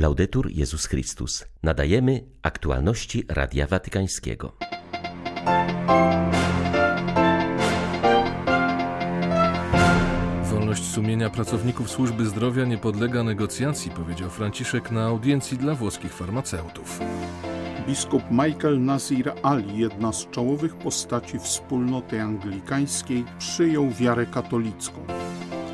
Laudetur Jezus Chrystus. Nadajemy aktualności Radia Watykańskiego. Wolność sumienia pracowników służby zdrowia nie podlega negocjacji, powiedział Franciszek na audiencji dla włoskich farmaceutów. Biskup Michael Nazir Ali, jedna z czołowych postaci wspólnoty anglikańskiej, przyjął wiarę katolicką.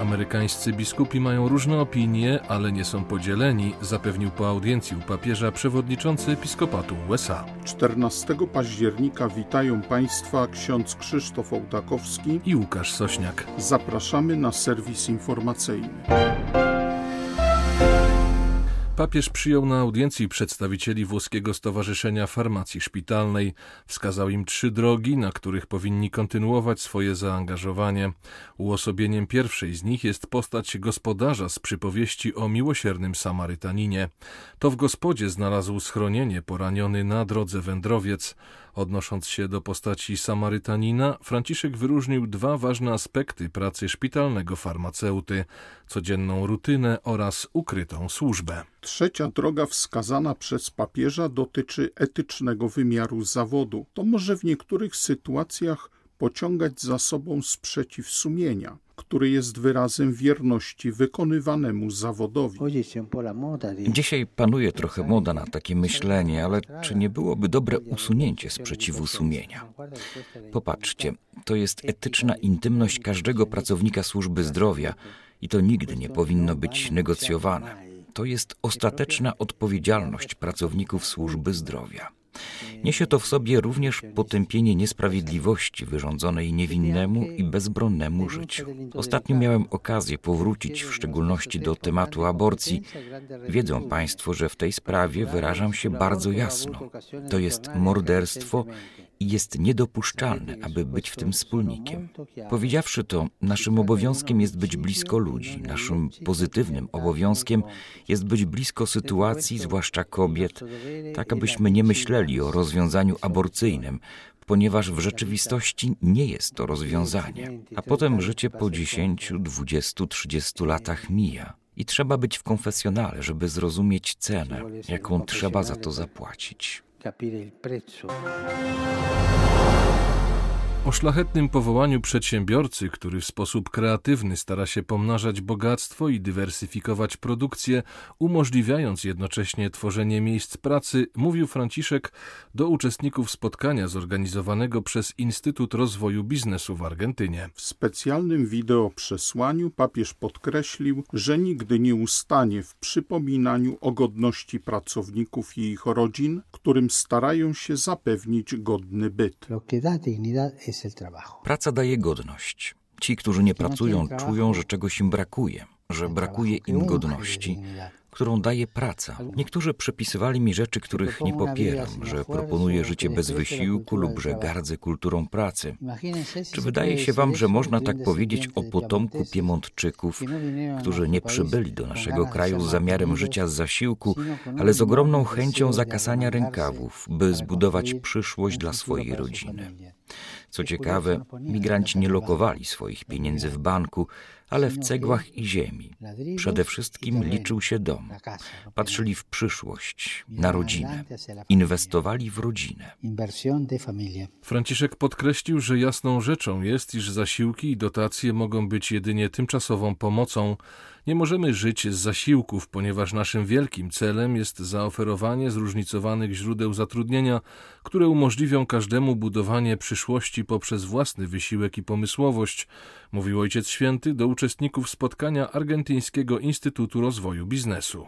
Amerykańscy biskupi mają różne opinie, ale nie są podzieleni, zapewnił po audiencji u papieża przewodniczący episkopatu USA. 14 października witają Państwa ksiądz Krzysztof Ołtakowski i Łukasz Sośniak. Zapraszamy na serwis informacyjny. Papież przyjął na audiencji przedstawicieli Włoskiego Stowarzyszenia Farmacji Szpitalnej. Wskazał im trzy drogi, na których powinni kontynuować swoje zaangażowanie. Uosobieniem pierwszej z nich jest postać gospodarza z przypowieści o miłosiernym Samarytaninie. To w gospodzie znalazł schronienie poraniony na drodze wędrowiec. Odnosząc się do postaci Samarytanina, Franciszek wyróżnił dwa ważne aspekty pracy szpitalnego farmaceuty: codzienną rutynę oraz ukrytą służbę. Trzecia droga wskazana przez papieża dotyczy etycznego wymiaru zawodu. To może w niektórych sytuacjach pociągać za sobą sprzeciw sumienia, który jest wyrazem wierności wykonywanemu zawodowi. Dzisiaj panuje trochę moda na takie myślenie, ale czy nie byłoby dobre usunięcie sprzeciwu sumienia? Popatrzcie, to jest etyczna intymność każdego pracownika służby zdrowia i to nigdy nie powinno być negocjowane. To jest ostateczna odpowiedzialność pracowników służby zdrowia. Niesie to w sobie również potępienie niesprawiedliwości wyrządzonej niewinnemu i bezbronnemu życiu. Ostatnio miałem okazję powrócić w szczególności do tematu aborcji. Wiedzą Państwo, że w tej sprawie wyrażam się bardzo jasno. To jest morderstwo jest niedopuszczalne, aby być w tym wspólnikiem. Powiedziawszy to, naszym obowiązkiem jest być blisko ludzi, naszym pozytywnym obowiązkiem jest być blisko sytuacji, zwłaszcza kobiet, tak abyśmy nie myśleli o rozwiązaniu aborcyjnym, ponieważ w rzeczywistości nie jest to rozwiązanie. A potem życie po 10, 20, 30 latach mija. I trzeba być w konfesjonale, żeby zrozumieć cenę, jaką trzeba za to zapłacić capire il prezzo. O szlachetnym powołaniu przedsiębiorcy, który w sposób kreatywny stara się pomnażać bogactwo i dywersyfikować produkcję, umożliwiając jednocześnie tworzenie miejsc pracy, mówił Franciszek do uczestników spotkania zorganizowanego przez Instytut Rozwoju Biznesu w Argentynie. W specjalnym wideo przesłaniu papież podkreślił, że nigdy nie ustanie w przypominaniu o godności pracowników i ich rodzin, którym starają się zapewnić godny byt. Praca daje godność. Ci, którzy nie pracują, czują, że czegoś im brakuje, że brakuje im godności, którą daje praca. Niektórzy przepisywali mi rzeczy, których nie popieram, że proponuję życie bez wysiłku lub że gardzę kulturą pracy. Czy wydaje się wam, że można tak powiedzieć o potomku Piemontczyków, którzy nie przybyli do naszego kraju z zamiarem życia z zasiłku, ale z ogromną chęcią zakasania rękawów, by zbudować przyszłość dla swojej rodziny? Co ciekawe, migranci nie lokowali swoich pieniędzy w banku, ale w cegłach i ziemi. Przede wszystkim liczył się dom. Patrzyli w przyszłość, na rodzinę. Inwestowali w rodzinę. Franciszek podkreślił, że jasną rzeczą jest, iż zasiłki i dotacje mogą być jedynie tymczasową pomocą, nie możemy żyć z zasiłków, ponieważ naszym wielkim celem jest zaoferowanie zróżnicowanych źródeł zatrudnienia, które umożliwią każdemu budowanie przyszłości poprzez własny wysiłek i pomysłowość, mówił Ojciec Święty do uczestników spotkania Argentyńskiego Instytutu Rozwoju Biznesu.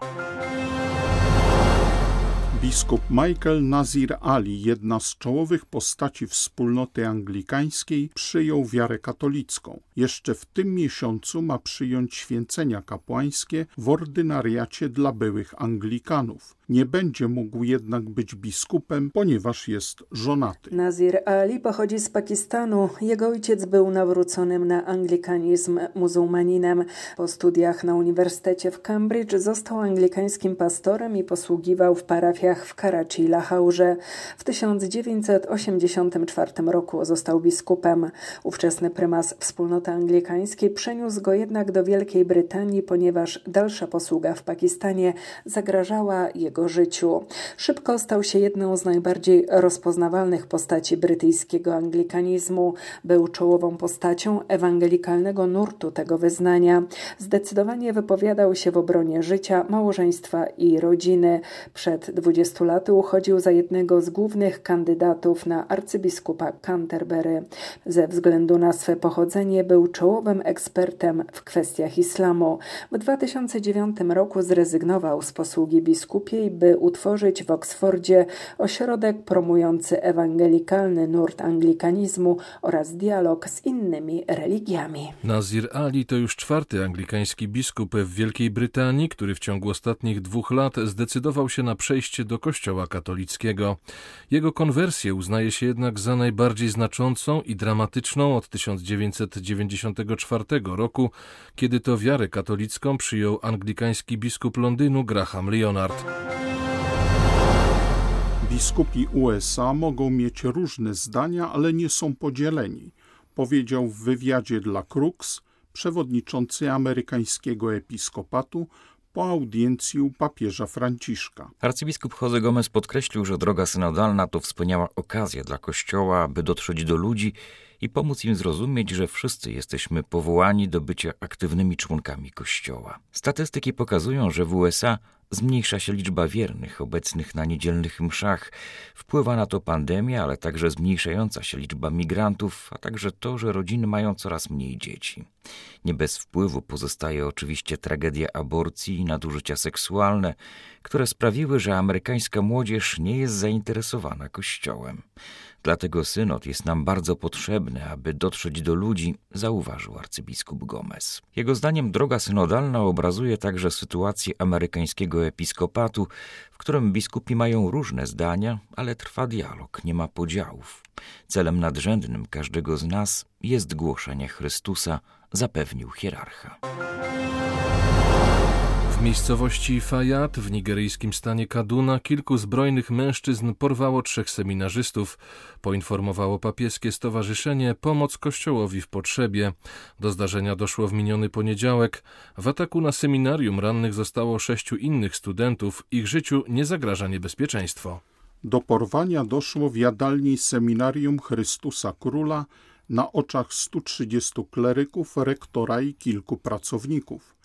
Biskup Michael Nazir Ali, jedna z czołowych postaci wspólnoty anglikańskiej, przyjął wiarę katolicką. Jeszcze w tym miesiącu ma przyjąć święcenia kapłańskie w ordynariacie dla byłych Anglikanów. Nie będzie mógł jednak być biskupem, ponieważ jest żonaty. Nazir Ali pochodzi z Pakistanu. Jego ojciec był nawróconym na anglikanizm muzułmaninem. Po studiach na Uniwersytecie w Cambridge został anglikańskim pastorem i posługiwał w parafiach parachiach w Karachi i Lahaurze. W 1984 roku został biskupem. Ówczesny prymas wspólnoty anglikańskiej przeniósł go jednak do Wielkiej Brytanii, ponieważ dalsza posługa w Pakistanie zagrażała jego życiu. Szybko stał się jedną z najbardziej rozpoznawalnych postaci brytyjskiego anglikanizmu. Był czołową postacią ewangelikalnego nurtu tego wyznania. Zdecydowanie wypowiadał się w obronie życia, małżeństwa i rodziny. Przed 20 laty uchodził za jednego z głównych kandydatów na arcybiskupa Canterbury. Ze względu na swe pochodzenie był czołowym ekspertem w kwestiach islamu. W 2009 roku zrezygnował z posługi biskupiej, by utworzyć w Oksfordzie ośrodek promujący ewangelikalny nurt anglikanizmu oraz dialog z innymi religiami. Nazir Ali to już czwarty anglikański biskup w Wielkiej Brytanii, który w ciągu ostatnich dwóch lat zdecydował się na przejście do kościoła katolickiego. Jego konwersję uznaje się jednak za najbardziej znaczącą i dramatyczną od 1994 roku, kiedy to wiarę katolicką przyjął anglikański biskup Londynu Graham Leonard. Biskupi USA mogą mieć różne zdania, ale nie są podzieleni, powiedział w wywiadzie dla Crux przewodniczący amerykańskiego episkopatu po audiencji u papieża Franciszka. Arcybiskup Jose Gomez podkreślił, że droga synodalna to wspaniała okazja dla Kościoła, aby dotrzeć do ludzi i pomóc im zrozumieć, że wszyscy jesteśmy powołani do bycia aktywnymi członkami Kościoła. Statystyki pokazują, że w USA Zmniejsza się liczba wiernych obecnych na niedzielnych mszach. Wpływa na to pandemia, ale także zmniejszająca się liczba migrantów, a także to, że rodziny mają coraz mniej dzieci. Nie bez wpływu pozostaje oczywiście tragedia aborcji i nadużycia seksualne, które sprawiły, że amerykańska młodzież nie jest zainteresowana Kościołem. Dlatego synod jest nam bardzo potrzebny, aby dotrzeć do ludzi, zauważył arcybiskup Gomez. Jego zdaniem droga synodalna obrazuje także sytuację amerykańskiego episkopatu, w którym biskupi mają różne zdania, ale trwa dialog, nie ma podziałów. Celem nadrzędnym każdego z nas jest głoszenie Chrystusa, zapewnił hierarcha. W miejscowości Fayat w nigeryjskim stanie Kaduna kilku zbrojnych mężczyzn porwało trzech seminarzystów, poinformowało papieskie stowarzyszenie Pomoc Kościołowi w Potrzebie. Do zdarzenia doszło w miniony poniedziałek. W ataku na seminarium rannych zostało sześciu innych studentów. Ich życiu nie zagraża niebezpieczeństwo. Do porwania doszło w jadalni seminarium Chrystusa Króla na oczach 130 kleryków, rektora i kilku pracowników.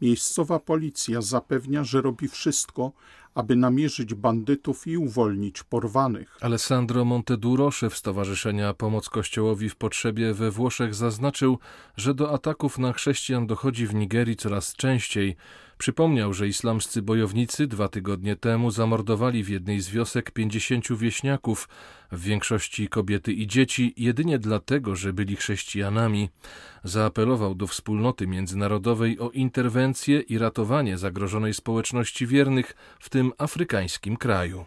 Miejscowa policja zapewnia, że robi wszystko, aby namierzyć bandytów i uwolnić porwanych. Alessandro Monteduro, szef Stowarzyszenia Pomoc Kościołowi w Potrzebie we Włoszech, zaznaczył, że do ataków na chrześcijan dochodzi w Nigerii coraz częściej. Przypomniał, że islamscy bojownicy dwa tygodnie temu zamordowali w jednej z wiosek pięćdziesięciu wieśniaków, w większości kobiety i dzieci, jedynie dlatego, że byli chrześcijanami. Zaapelował do wspólnoty międzynarodowej o interwencję i ratowanie zagrożonej społeczności wiernych w tym afrykańskim kraju.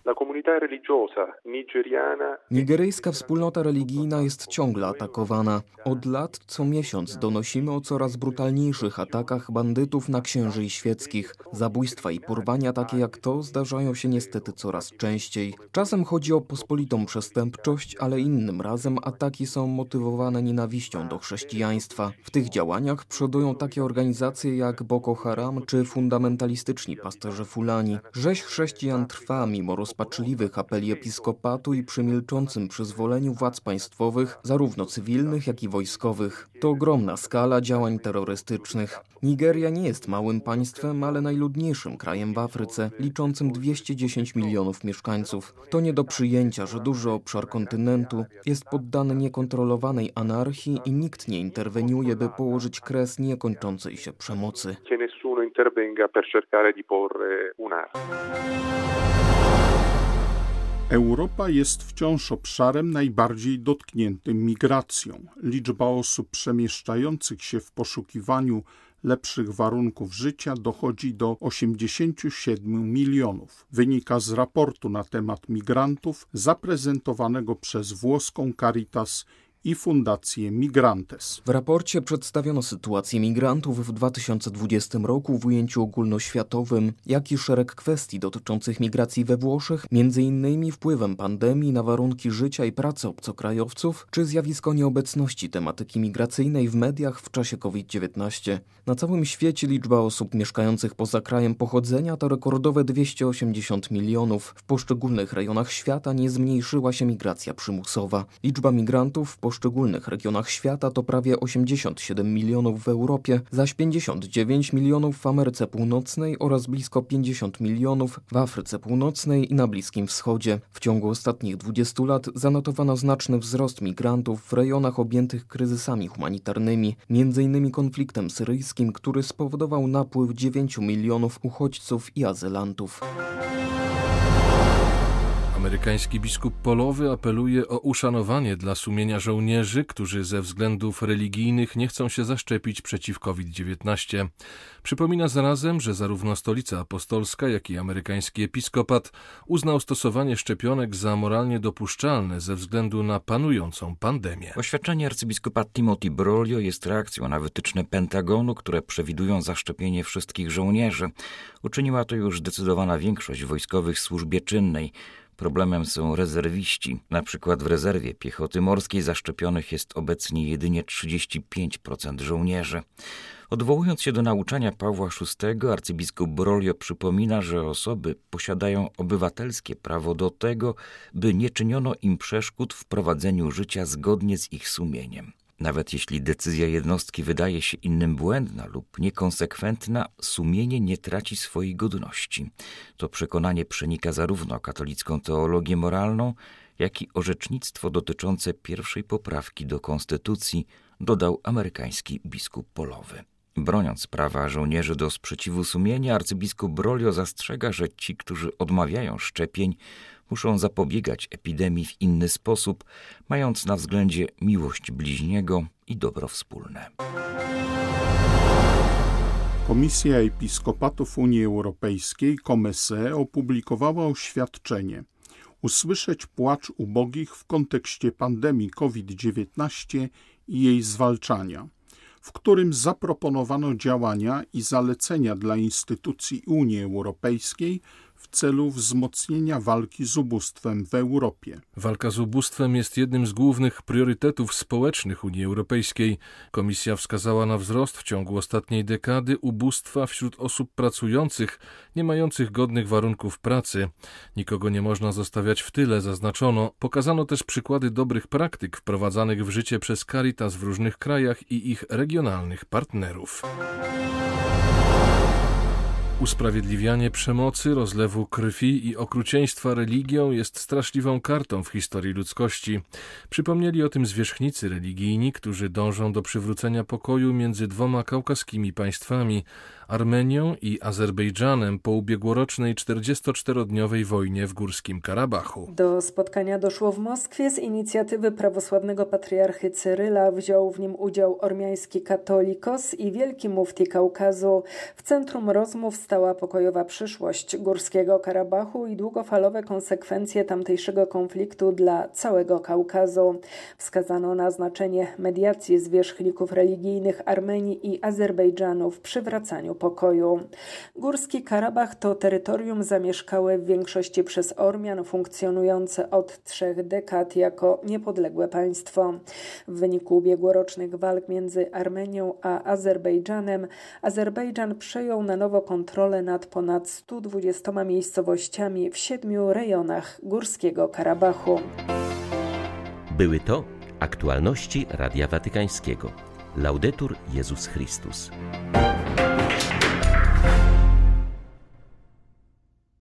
Nigeryjska wspólnota religijna jest ciągle atakowana. Od lat co miesiąc donosimy o coraz brutalniejszych atakach bandytów na księży i świeckich. Zabójstwa i porwania takie jak to zdarzają się niestety coraz częściej. Czasem chodzi o pospolitą przestępczość, ale innym razem ataki są motywowane nienawiścią do chrześcijaństwa. W tych działaniach przodują takie organizacje jak Boko Haram czy fundamentalistyczni pasterze Fulani. Rzeź chrześcijan trwa mimo rozpaczliwych apeli episkopatu i przy milczącym przyzwoleniu władz państwowych, zarówno cywilnych, jak i wojskowych. To ogromna skala działań terrorystycznych. Nigeria nie jest małym państwem, ale najludniejszym krajem w Afryce, liczącym 210 milionów mieszkańców. To nie do przyjęcia, że duży obszar kontynentu jest poddany niekontrolowanej anarchii i nikt nie interweniuje, by położyć kres niekończącej się przemocy. Europa jest wciąż obszarem najbardziej dotkniętym migracją. Liczba osób przemieszczających się w poszukiwaniu lepszych warunków życia dochodzi do 87 milionów. Wynika z raportu na temat migrantów zaprezentowanego przez włoską Caritas i Fundację Migrantes. W raporcie przedstawiono sytuację migrantów w 2020 roku w ujęciu ogólnoświatowym, jak i szereg kwestii dotyczących migracji we Włoszech, m.in. wpływem pandemii na warunki życia i pracy obcokrajowców, czy zjawisko nieobecności tematyki migracyjnej w mediach w czasie COVID-19. Na całym świecie liczba osób mieszkających poza krajem pochodzenia to rekordowe 280 milionów. W poszczególnych rejonach świata nie zmniejszyła się migracja przymusowa. Liczba migrantów w poszczególnych regionach świata to prawie 87 milionów w Europie, zaś 59 milionów w Ameryce Północnej oraz blisko 50 milionów w Afryce Północnej i na Bliskim Wschodzie. W ciągu ostatnich 20 lat zanotowano znaczny wzrost migrantów w rejonach objętych kryzysami humanitarnymi, m.in. konfliktem syryjskim, który spowodował napływ 9 milionów uchodźców i azylantów. Amerykański biskup polowy apeluje o uszanowanie dla sumienia żołnierzy, którzy ze względów religijnych nie chcą się zaszczepić przeciw COVID-19. Przypomina zarazem, że zarówno Stolica Apostolska, jak i amerykański episkopat uznał stosowanie szczepionek za moralnie dopuszczalne ze względu na panującą pandemię. Oświadczenie arcybiskupa Timothy Brolio jest reakcją na wytyczne Pentagonu, które przewidują zaszczepienie wszystkich żołnierzy. Uczyniła to już zdecydowana większość wojskowych służbie czynnej. Problemem są rezerwiści. Na przykład w rezerwie piechoty morskiej zaszczepionych jest obecnie jedynie 35% żołnierzy. Odwołując się do nauczania Pawła VI, arcybiskup Brolio przypomina, że osoby posiadają obywatelskie prawo do tego, by nie czyniono im przeszkód w prowadzeniu życia zgodnie z ich sumieniem. Nawet jeśli decyzja jednostki wydaje się innym błędna lub niekonsekwentna, sumienie nie traci swojej godności. To przekonanie przenika zarówno katolicką teologię moralną, jak i orzecznictwo dotyczące pierwszej poprawki do konstytucji, dodał amerykański biskup polowy. Broniąc prawa żołnierzy do sprzeciwu sumienia, arcybiskup Brolio zastrzega, że ci, którzy odmawiają szczepień, muszą zapobiegać epidemii w inny sposób, mając na względzie miłość bliźniego i dobro wspólne. Komisja Episkopatów Unii Europejskiej, Komese, opublikowała oświadczenie Usłyszeć płacz ubogich w kontekście pandemii COVID-19 i jej zwalczania – w którym zaproponowano działania i zalecenia dla instytucji Unii Europejskiej w celu wzmocnienia walki z ubóstwem w Europie. Walka z ubóstwem jest jednym z głównych priorytetów społecznych Unii Europejskiej. Komisja wskazała na wzrost w ciągu ostatniej dekady ubóstwa wśród osób pracujących, nie mających godnych warunków pracy. Nikogo nie można zostawiać w tyle, zaznaczono. Pokazano też przykłady dobrych praktyk wprowadzanych w życie przez Caritas w różnych krajach i ich regionalnych partnerów. Usprawiedliwianie przemocy, rozlewu krwi i okrucieństwa religią jest straszliwą kartą w historii ludzkości. Przypomnieli o tym zwierzchnicy religijni, którzy dążą do przywrócenia pokoju między dwoma kaukaskimi państwami, Armenią i Azerbejdżanem po ubiegłorocznej 44-dniowej wojnie w Górskim Karabachu. Do spotkania doszło w Moskwie z inicjatywy prawosławnego patriarchy Cyryla. Wziął w nim udział ormiański katolikos i wielki mufti Kaukazu. W centrum rozmów stała pokojowa przyszłość Górskiego Karabachu i długofalowe konsekwencje tamtejszego konfliktu dla całego Kaukazu. Wskazano na znaczenie mediacji zwierzchników religijnych Armenii i Azerbejdżanu w przywracaniu pokoju. Górski Karabach to terytorium zamieszkałe w większości przez Ormian, funkcjonujące od trzech dekad jako niepodległe państwo. W wyniku ubiegłorocznych walk między Armenią a Azerbejdżanem, Azerbejdżan przejął na nowo kontrolę nad ponad 120 miejscowościami w siedmiu rejonach Górskiego Karabachu. Były to aktualności Radia Watykańskiego. Laudetur Jezus Chrystus.